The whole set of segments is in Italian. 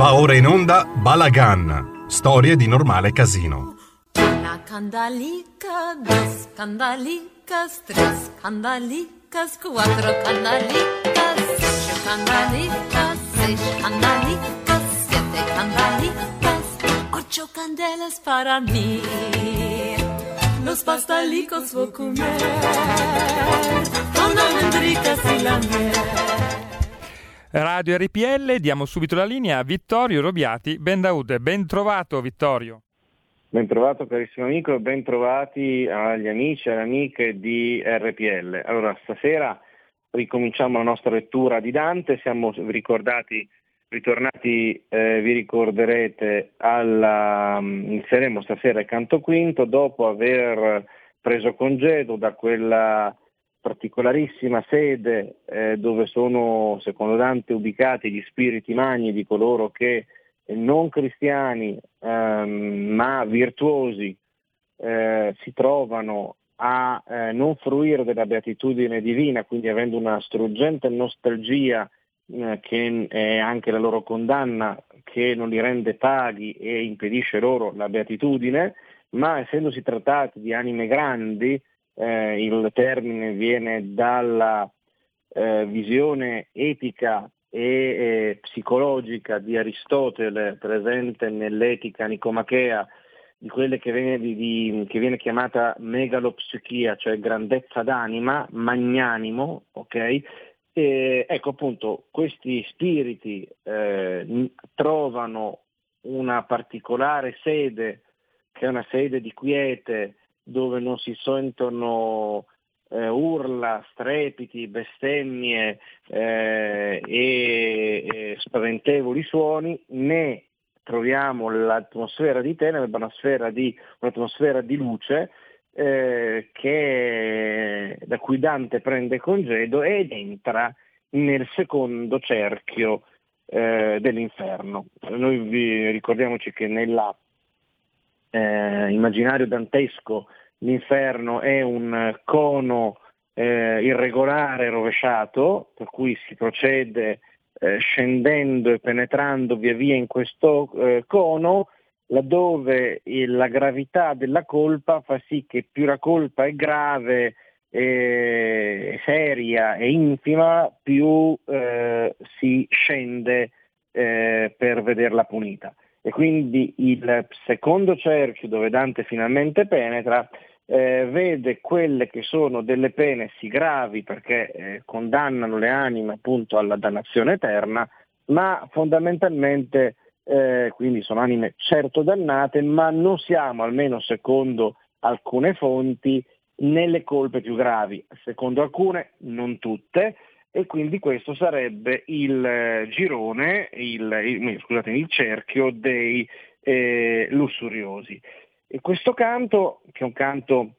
Va ora in onda Balagan, storie di normale casino. Una candalica, dos candalicas, tres candalicas, quattro candalicas, cinco candalicas, seis candalicas, siete candalicas, ocho candelas para mí. Los pastalicos voy a comer con almendricas y la miel. Radio RPL, diamo subito la linea a Vittorio Robiati Bendaud. Ben trovato Vittorio. Ben trovato carissimo amico e ben trovati agli amici e alle amiche di RPL. Allora, stasera ricominciamo la nostra lettura di Dante, siamo ricordati, ritornati, eh, vi ricorderete, alla, inizieremo stasera il canto quinto dopo aver preso congedo da quella particolarissima sede eh, dove sono, secondo Dante, ubicati gli spiriti magni di coloro che eh, non cristiani ehm, ma virtuosi eh, si trovano a eh, non fruire della beatitudine divina, quindi avendo una struggente nostalgia eh, che è anche la loro condanna che non li rende paghi e impedisce loro la beatitudine, ma essendosi trattati di anime grandi, eh, il termine viene dalla eh, visione etica e eh, psicologica di Aristotele presente nell'etica nicomachea di quelle che viene, di, di, che viene chiamata megalopsichia, cioè grandezza d'anima, magnanimo, ok? E, ecco appunto, questi spiriti eh, trovano una particolare sede, che è una sede di quiete, dove non si sentono eh, urla, strepiti, bestemmie eh, e, e, spaventevoli suoni, né troviamo l'atmosfera di tenebre, un'atmosfera di, un'atmosfera di luce eh, che, da cui Dante prende congedo ed entra nel secondo cerchio eh, dell'inferno. Noi vi ricordiamoci che nella eh, immaginario dantesco l'inferno è un cono eh, irregolare rovesciato, per cui si procede eh, scendendo e penetrando via via in questo eh, cono, laddove il, la gravità della colpa fa sì che più la colpa è grave, eh, seria e infima, più eh, si scende eh, per vederla punita. E quindi il secondo cerchio dove Dante finalmente penetra eh, vede quelle che sono delle pene sì gravi perché eh, condannano le anime appunto alla dannazione eterna, ma fondamentalmente eh, quindi sono anime certo dannate, ma non siamo, almeno secondo alcune fonti, nelle colpe più gravi, secondo alcune, non tutte, e quindi questo sarebbe il eh, girone, il, il, scusate, il cerchio dei eh, lussuriosi. E questo canto, che è un canto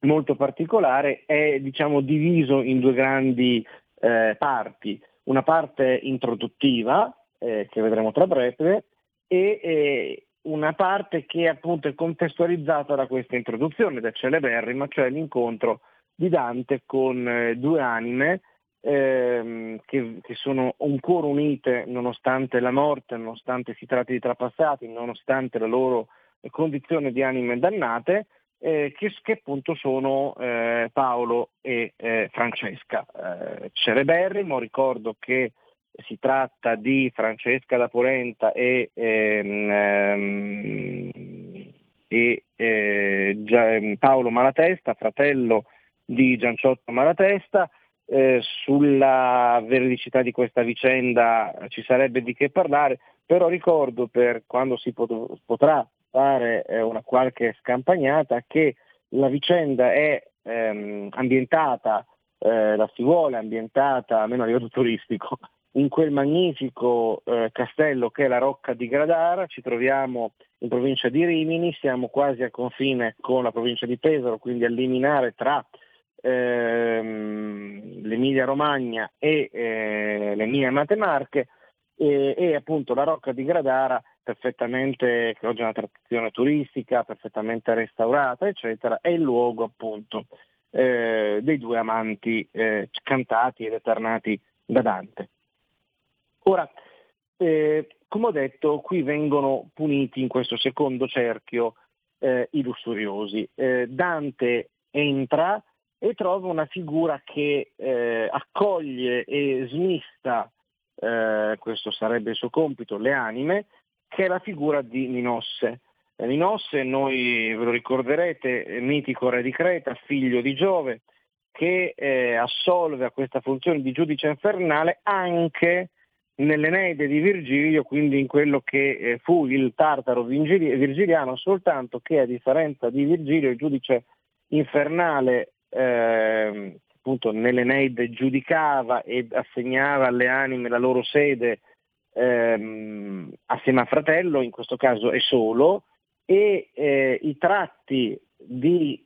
molto particolare, è diciamo, diviso in due grandi eh, parti. Una parte introduttiva, eh, che vedremo tra breve, e una parte che appunto è contestualizzata da questa introduzione, da celeberrima, cioè l'incontro di Dante con eh, due anime ehm, che, che, sono ancora unite nonostante la morte, nonostante si tratti di trapassati, nonostante la loro condizione di anime dannate, eh, che, che, appunto sono eh, Paolo e eh, Francesca. Eh, celeberrimo, ricordo che si tratta di Francesca da Polenta e, ehm, ehm e eh, Paolo Malatesta, fratello di Gianciotto Malatesta, eh, sulla veridicità di questa vicenda ci sarebbe di che parlare, però ricordo per quando si pot- potrà fare eh, una qualche scampagnata che la vicenda è ehm, ambientata, eh, la si vuole ambientata, almeno a livello turistico, in quel magnifico eh, castello che è la Rocca di Gradara, ci troviamo in provincia di Rimini, siamo quasi a confine con la provincia di Pesaro, quindi a liminare tra ehm, l'Emilia Romagna e eh, le mie amate Marche e, e, appunto la Rocca di Gradara perfettamente, che oggi è una trattazione turistica, perfettamente restaurata, eccetera, è il luogo appunto eh, dei due amanti eh, cantati ed eternati da Dante. Ora, Eh, come ho detto, qui vengono puniti in questo secondo cerchio eh, i lussuriosi. Eh, Dante entra e trova una figura che eh, accoglie e smista, eh, questo sarebbe il suo compito, le anime, che è la figura di Minosse. Eh, Minosse, noi ve lo ricorderete, mitico re di Creta, figlio di Giove, che eh, assolve a questa funzione di giudice infernale anche nell'Eneide di Virgilio, quindi in quello che eh, fu il Tartaro virgiliano, soltanto che a differenza di Virgilio il giudice infernale eh, appunto nell'Eneide giudicava e assegnava alle anime la loro sede ehm, assieme a fratello, in questo caso è solo, e eh, i tratti di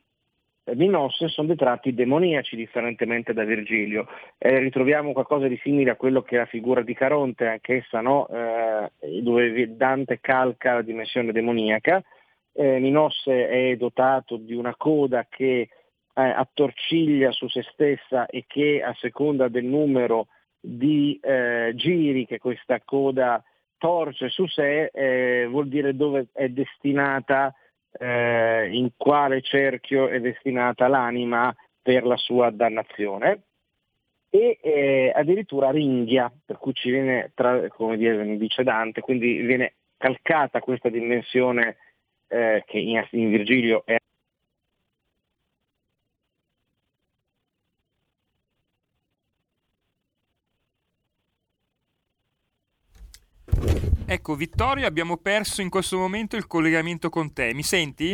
Minosse sono dei tratti demoniaci differentemente da Virgilio. Eh, ritroviamo qualcosa di simile a quello che è la figura di Caronte, anch'essa no? eh, dove Dante calca la dimensione demoniaca. Eh, Minosse è dotato di una coda che eh, attorciglia su se stessa e che a seconda del numero di eh, giri che questa coda torce su sé eh, vuol dire dove è destinata eh, in quale cerchio è destinata l'anima per la sua dannazione. E eh, addirittura ringhia, per cui ci viene, tra, come dice Dante, quindi viene calcata questa dimensione eh, che in, in Virgilio è Ecco, Vittorio, abbiamo perso in questo momento il collegamento con te. Mi senti?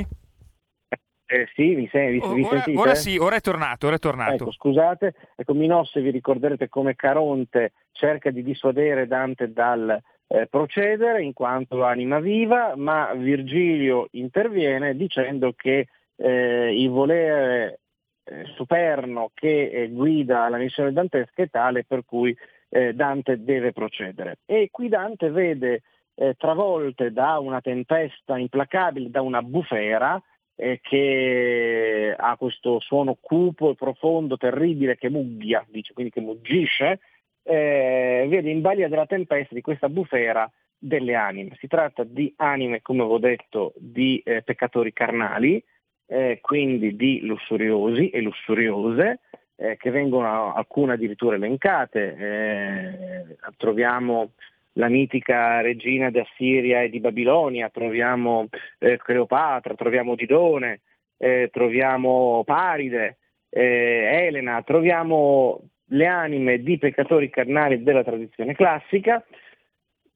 Eh, sì, mi, sen- vi, vi ora? Ora sì, ora è tornato, ora è tornato. Ecco, scusate, ecco, Minosse vi ricorderete come Caronte cerca di dissuadere Dante dal eh, procedere in quanto anima viva, ma Virgilio interviene dicendo che eh, il volere eh, superno che eh, guida la missione dantesca è tale per cui eh, Dante deve procedere. E qui Dante vede eh, travolte da una tempesta implacabile, da una bufera eh, che ha questo suono cupo e profondo, terribile, che mugghia, dice, quindi che muggisce, eh, vede in balia della tempesta di questa bufera delle anime. Si tratta di anime, come avevo detto, di eh, peccatori carnali, eh, quindi di lussuriosi e lussuriose, eh, che vengono alcune addirittura elencate. Eh, troviamo la mitica regina di Assiria e di Babilonia, troviamo eh, Cleopatra, troviamo Didone, eh, troviamo Paride, eh, Elena, troviamo le anime di peccatori carnali della tradizione classica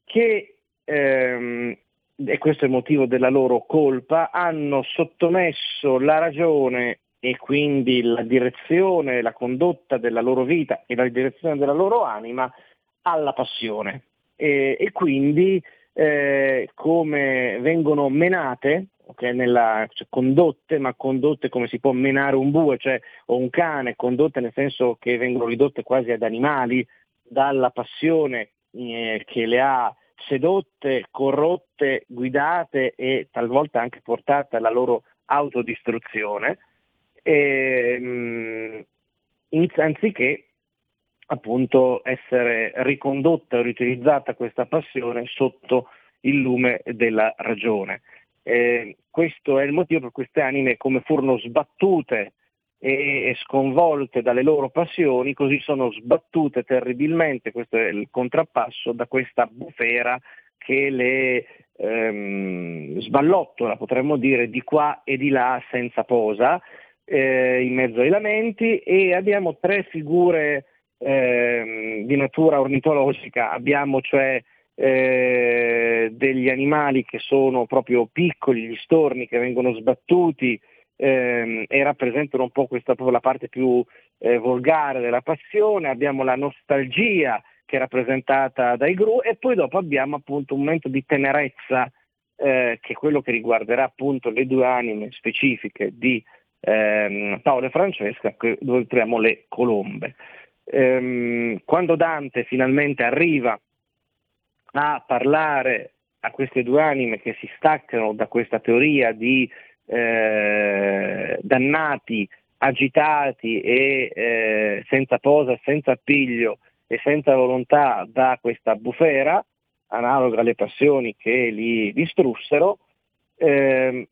che ehm, e questo è il motivo della loro colpa, hanno sottomesso la ragione e quindi la direzione, la condotta della loro vita e la direzione della loro anima alla passione. E, e quindi eh, come vengono menate, okay, nella, cioè, condotte, ma condotte come si può menare un bue, cioè, o un cane, condotte nel senso che vengono ridotte quasi ad animali dalla passione eh, che le ha sedotte, corrotte, guidate e talvolta anche portate alla loro autodistruzione, ehm, anziché appunto essere ricondotta o riutilizzata questa passione sotto il lume della ragione. Eh, questo è il motivo per cui queste anime come furono sbattute e sconvolte dalle loro passioni, così sono sbattute terribilmente, questo è il contrappasso, da questa bufera che le ehm, sballottola, potremmo dire, di qua e di là senza posa, eh, in mezzo ai lamenti e abbiamo tre figure eh, di natura ornitologica, abbiamo cioè eh, degli animali che sono proprio piccoli, gli storni che vengono sbattuti ehm, e rappresentano un po' questa la parte più eh, volgare della passione, abbiamo la nostalgia che è rappresentata dai gru e poi dopo abbiamo appunto un momento di tenerezza eh, che è quello che riguarderà appunto le due anime specifiche di ehm, Paolo e Francesca, dove troviamo le colombe. Ehm, quando Dante finalmente arriva a parlare a queste due anime che si staccano da questa teoria di eh, dannati, agitati e eh, senza posa, senza appiglio e senza volontà da questa bufera, analoga alle passioni che li distrussero, eh,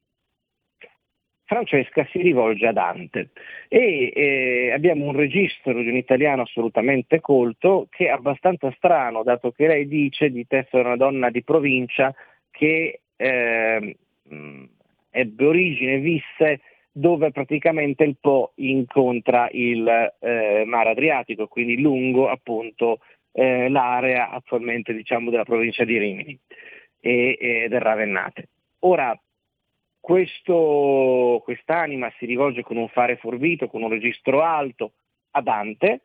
Francesca si rivolge a Dante e eh, abbiamo un registro di un italiano assolutamente colto che è abbastanza strano, dato che lei dice di essere una donna di provincia che eh, ebbe origine, visse dove praticamente il Po incontra il eh, mare Adriatico, quindi lungo appunto eh, l'area attualmente diciamo, della provincia di Rimini e, e del Ravennate. Ora, questo, quest'anima si rivolge con un fare forbito, con un registro alto a Dante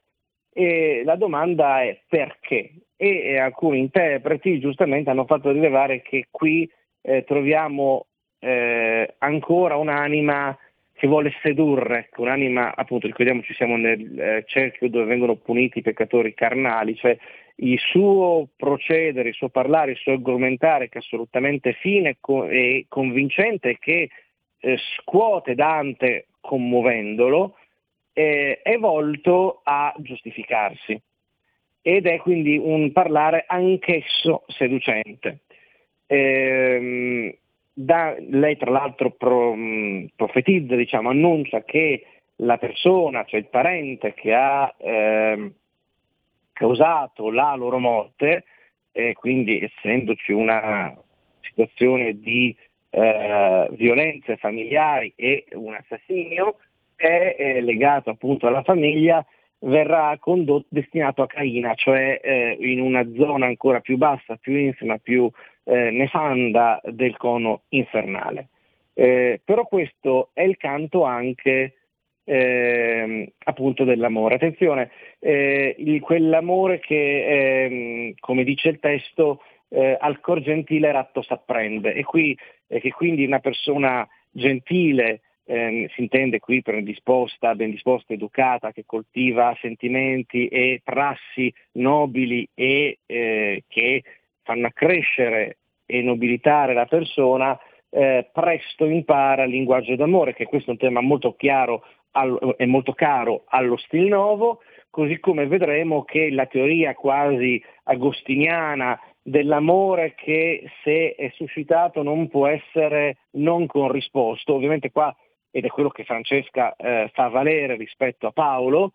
e la domanda è perché? E, alcuni interpreti giustamente hanno fatto rilevare che qui eh, troviamo eh, ancora un'anima che vuole sedurre, un'anima, appunto, ricordiamoci siamo nel eh, cerchio dove vengono puniti i peccatori carnali, cioè il suo procedere, il suo parlare, il suo argomentare che è assolutamente fine e convincente che eh, scuote Dante commuovendolo, eh, è volto a giustificarsi ed è quindi un parlare anch'esso seducente. Ehm, da, lei tra l'altro pro, profetizza, diciamo, annuncia che la persona, cioè il parente che ha eh, causato la loro morte, e quindi essendoci una situazione di eh, violenze familiari e un assassinio, è, è legato appunto alla famiglia, verrà condotto, destinato a Caina, cioè eh, in una zona ancora più bassa, più insima, più eh, nefanda del cono infernale. Eh, però questo è il canto anche eh, appunto dell'amore. Attenzione, eh, il, quell'amore che, ehm, come dice il testo, eh, al cor gentile ratto s'apprende e qui, che quindi una persona gentile, eh, si intende qui ben disposta, ben disposta, educata, che coltiva sentimenti e prassi nobili e eh, che fanno accrescere e nobilitare la persona, eh, presto impara il linguaggio d'amore, che questo è un tema molto chiaro è molto caro allo stil nuovo, così come vedremo che la teoria quasi agostiniana dell'amore che se è suscitato non può essere non corrisposto, ovviamente qua, ed è quello che Francesca eh, fa valere rispetto a Paolo,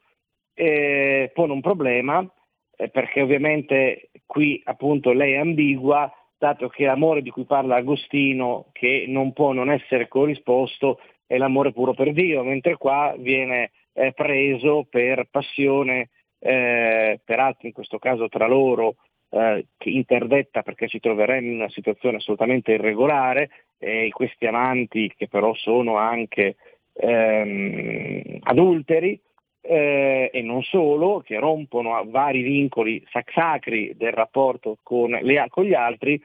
eh, pone un problema, eh, perché ovviamente qui appunto lei è ambigua, dato che l'amore di cui parla Agostino, che non può non essere corrisposto, è l'amore puro per Dio, mentre qua viene eh, preso per passione, eh, peraltro in questo caso tra loro, eh, interdetta perché ci troveremmo in una situazione assolutamente irregolare, e questi amanti che però sono anche ehm, adulteri, eh, e non solo, che rompono vari vincoli sacri del rapporto con, le, con gli altri,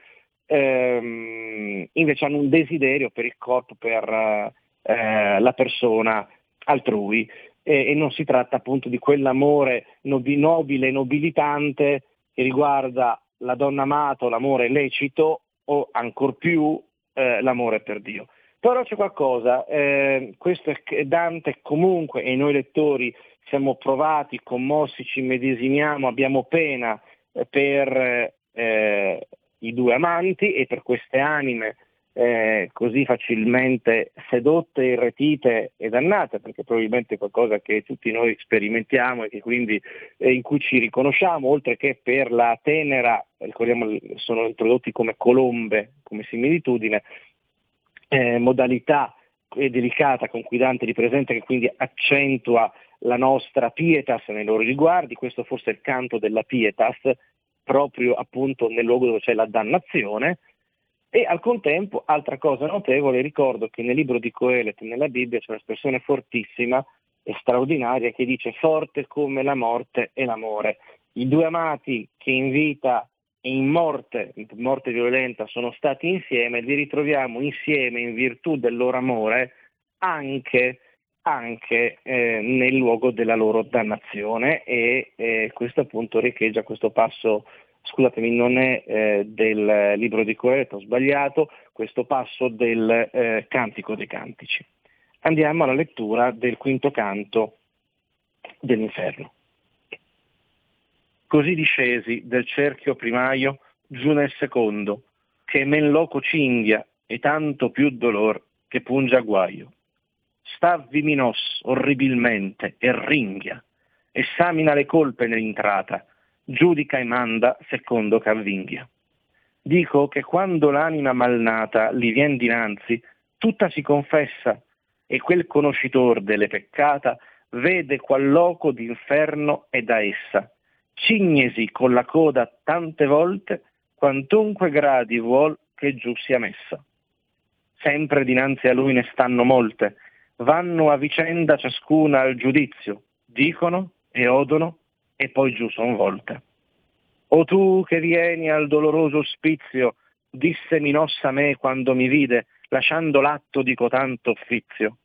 ehm, invece hanno un desiderio per il corpo, per eh, la persona altrui. E, e, non si tratta appunto di quell'amore nobi, nobile nobilitante che riguarda la donna amata, l'amore lecito o ancor più eh, l'amore per Dio. Però c'è qualcosa, eh, questo è Dante comunque e noi lettori siamo provati, commossi, ci medesimiamo, abbiamo pena eh, per eh, i due amanti e per queste anime eh, così facilmente sedotte, irretite e dannate, perché probabilmente è qualcosa che tutti noi sperimentiamo e quindi, eh, in cui ci riconosciamo, oltre che per la tenera, ricordiamo sono introdotti come colombe, come similitudine, eh, modalità delicata con cui Dante li presenta che quindi accentua la nostra pietas nei loro riguardi, questo forse è il canto della pietas, proprio appunto nel luogo dove c'è la dannazione, e al contempo, altra cosa notevole, ricordo che nel libro di Coelet, nella Bibbia, c'è un'espressione fortissima e straordinaria che dice forte come la morte e l'amore. I due amati che in vita in morte, in morte violenta, sono stati insieme, li ritroviamo insieme in virtù del loro amore anche, anche eh, nel luogo della loro dannazione e eh, questo appunto riecheggia questo passo, scusatemi, non è eh, del libro di Coeletto, ho sbagliato, questo passo del eh, Cantico dei Cantici. Andiamo alla lettura del quinto canto dell'inferno. Così discesi del cerchio primaio giù nel secondo, che men loco cinghia e tanto più dolor che punge a guaio. Stavvi minos orribilmente e ringhia, esamina le colpe nell'entrata, giudica e manda secondo che avvinghia. Dico che quando l'anima malnata li vien dinanzi, tutta si confessa e quel conoscitor delle peccata vede qual loco d'inferno è da essa. Cignesi con la coda tante volte, quantunque gradi vuol che giù sia messa. Sempre dinanzi a lui ne stanno molte, vanno a vicenda ciascuna al giudizio, dicono e odono e poi giù son volte. O tu che vieni al doloroso ospizio, disse Minossa a me quando mi vide, lasciando l'atto di cotanto offizio.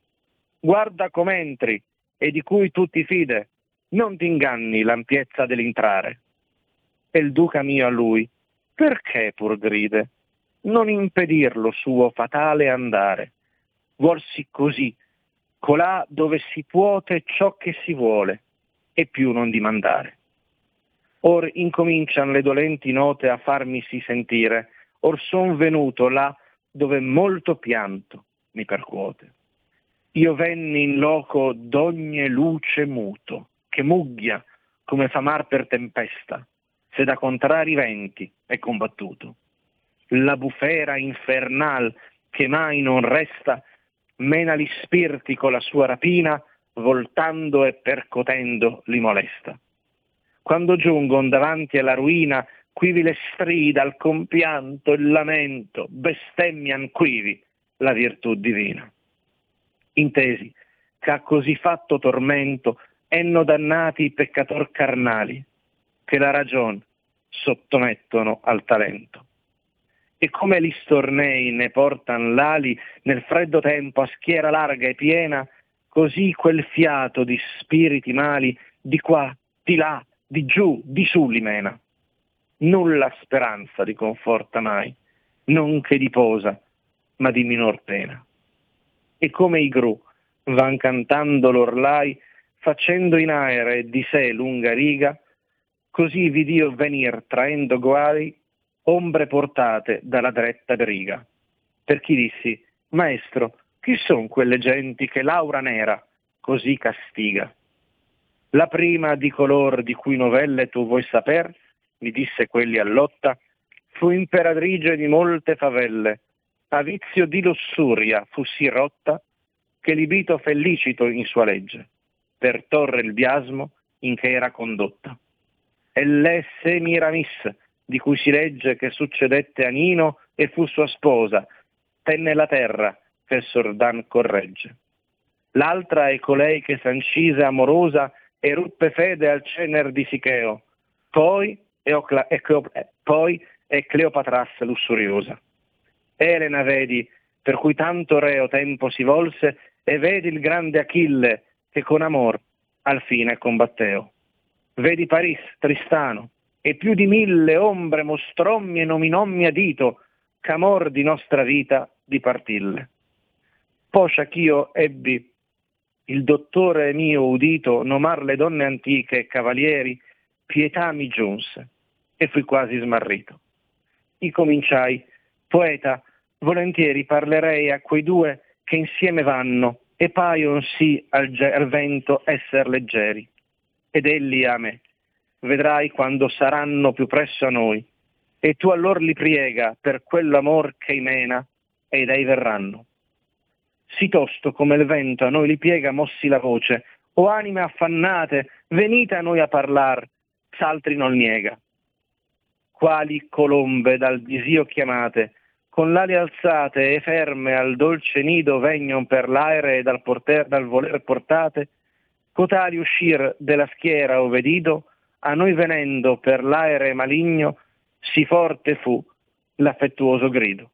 Guarda com'entri, e di cui tu ti fide, non ti inganni l'ampiezza dell'entrare. E il duca mio a lui, perché pur gride? Non impedir lo suo fatale andare. Vuolsi così, colà dove si puote ciò che si vuole, e più non dimandare. Or incomincian le dolenti note a farmisi sentire, or son venuto là dove molto pianto mi percuote. Io venni in loco d'ogni luce muto, che mugghia come fa mar per tempesta, se da contrari venti è combattuto. La bufera infernal che mai non resta, mena gli spirti con la sua rapina, voltando e percotendo li molesta quando giungon davanti alla ruina, quivi le strida, il compianto, il lamento, bestemmian quivi la virtù divina. Intesi che a così fatto tormento enno dannati i peccator carnali, che la ragion sottomettono al talento. E come gli stornei ne portan l'ali nel freddo tempo a schiera larga e piena, così quel fiato di spiriti mali di qua, di là, di giù, di su li mena. Nulla speranza di conforta mai, non che di posa, ma di minor pena. E come i gru van cantando l'orlai, facendo in aere di sé lunga riga, così vidio venir traendo guai ombre portate dalla dretta briga. Per chi dissi, maestro, chi son quelle genti che l'aura nera così castiga? La prima di color di cui novelle tu vuoi saper, mi disse quelli all'otta, fu imperatrice di molte favelle, a vizio di lussuria fu sì rotta, che libito felicito in sua legge, per torre il biasmo in che era condotta. E lei Semiramis, di cui si legge che succedette a Nino e fu sua sposa, tenne la terra che Sordan corregge. L'altra è colei che sancise amorosa e ruppe fede al cener di Sicheo, poi è, Ocla, è, Cleo, poi è Cleopatras lussuriosa. Elena vedi, per cui tanto reo tempo si volse, e vedi il grande Achille che con amor al fine combatteo. Vedi Paris, Tristano, e più di mille ombre mostrommi e nominommi a dito, ch'amor di nostra vita dipartille. Poscia ch'io ebbi il dottore mio udito nomar le donne antiche e cavalieri, pietà mi giunse e fui quasi smarrito. I cominciai, poeta, volentieri parlerei a quei due che insieme vanno e paion sì al, ge- al vento esser leggeri. Ed elli a me, vedrai quando saranno più presso a noi, e tu allor li priega per quell'amor che imena, ed ei verranno sì tosto come il vento a noi li piega mossi la voce, o anime affannate, venite a noi a parlar, s'altri non niega. Quali colombe dal disio chiamate, con l'ali alzate e ferme al dolce nido vegnon per l'aere e dal, porter, dal voler portate, cotali uscir della schiera o vedido, a noi venendo per l'aere maligno, sì forte fu l'affettuoso grido.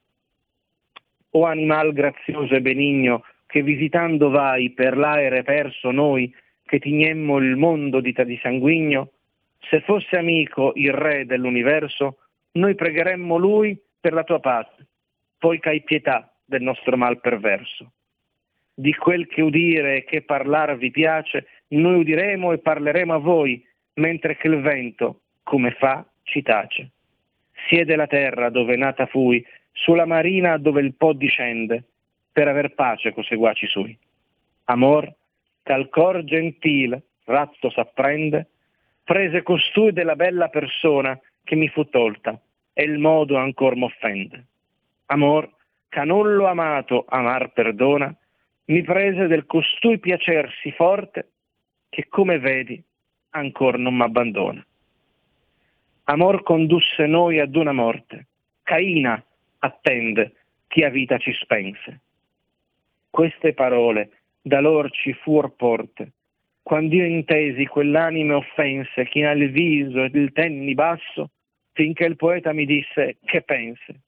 O animal grazioso e benigno, che visitando vai per l'aere perso noi, che tignemmo il mondo di, di sanguigno, se fosse amico il re dell'universo, noi pregheremmo lui per la tua pace, poi c'hai pietà del nostro mal perverso. Di quel che udire e che parlar vi piace, noi udiremo e parleremo a voi, mentre che il vento, come fa, ci tace. siede la terra dove nata fui, sulla marina dove il Po discende, per aver pace co seguaci sui. Amor, tal cor gentil, ratto s'apprende, prese costui della bella persona che mi fu tolta, e il modo ancor m'offende. Amor, ca non l'ho amato, amar perdona, mi prese del costui piacer sì forte, che come vedi ancor non m'abbandona. Amor condusse noi ad una morte, Caina attende chi a vita ci spense. Queste parole da lor ci fuor porte, quando io intesi quell'anime offense, chi il viso ed il tenni basso, finché il poeta mi disse che pense.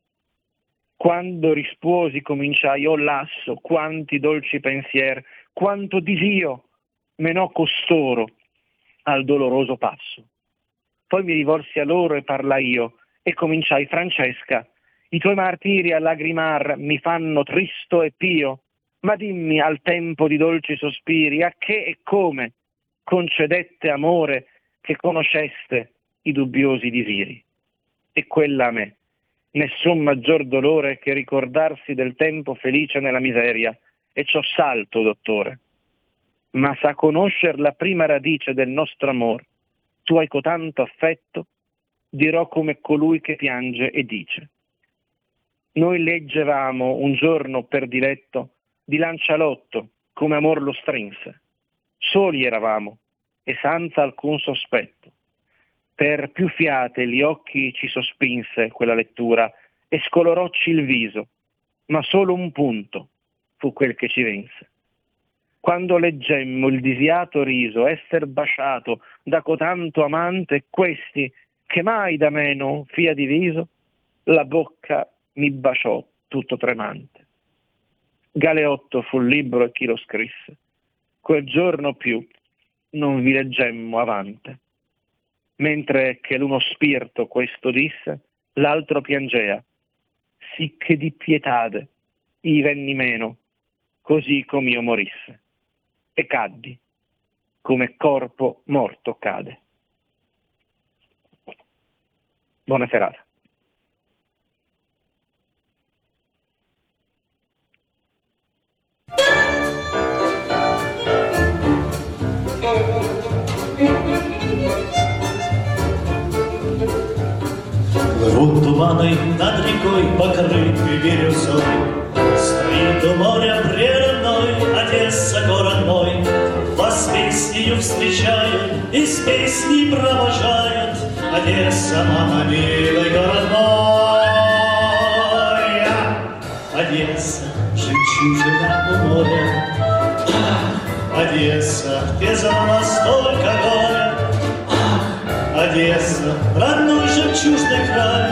Quando risposi cominciai, oh lasso, quanti dolci pensier, quanto disio menò costoro al doloroso passo. Poi mi rivolsi a loro e parlai io, e cominciai, Francesca, i tuoi martiri a lagrimar mi fanno tristo e pio, ma dimmi al tempo di dolci sospiri a che e come concedette amore che conosceste i dubbiosi disiri. E quella a me, nessun maggior dolore che ricordarsi del tempo felice nella miseria, e ciò salto, dottore. Ma sa conoscer la prima radice del nostro amor, tu hai cotanto affetto, dirò come colui che piange e dice. Noi leggevamo un giorno per diletto di Lancialotto, come amor lo strinse. Soli eravamo e senza alcun sospetto. Per più fiate gli occhi ci sospinse quella lettura e scolorocci il viso, ma solo un punto fu quel che ci vinse. Quando leggemmo il disiato riso esser baciato da cotanto amante, questi, che mai da me non fia diviso, la bocca mi baciò tutto tremante. Galeotto fu il libro e chi lo scrisse. Quel giorno più non vi leggemmo avante. Mentre che l'uno spirito questo disse, l'altro piangea, sicché di pietade i venni meno, così come io morisse. E caddi, come corpo morto cade. Buona serata. Плывут туманы над рекой, покрыты бирюзой. Стоит у моря прерывной Одесса, город мой. Вас песнею встречают и с песней провожают. Одесса, мама, милый город мой. Одесса, жемчужина у моря. Одесса, где за столько горя. Одесса, родной жемчужный край,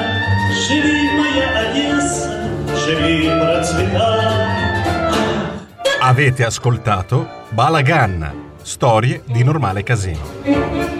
Живи, моя Одесса, живи, процветай. Avete ascoltato Balagan, storie di normale casino.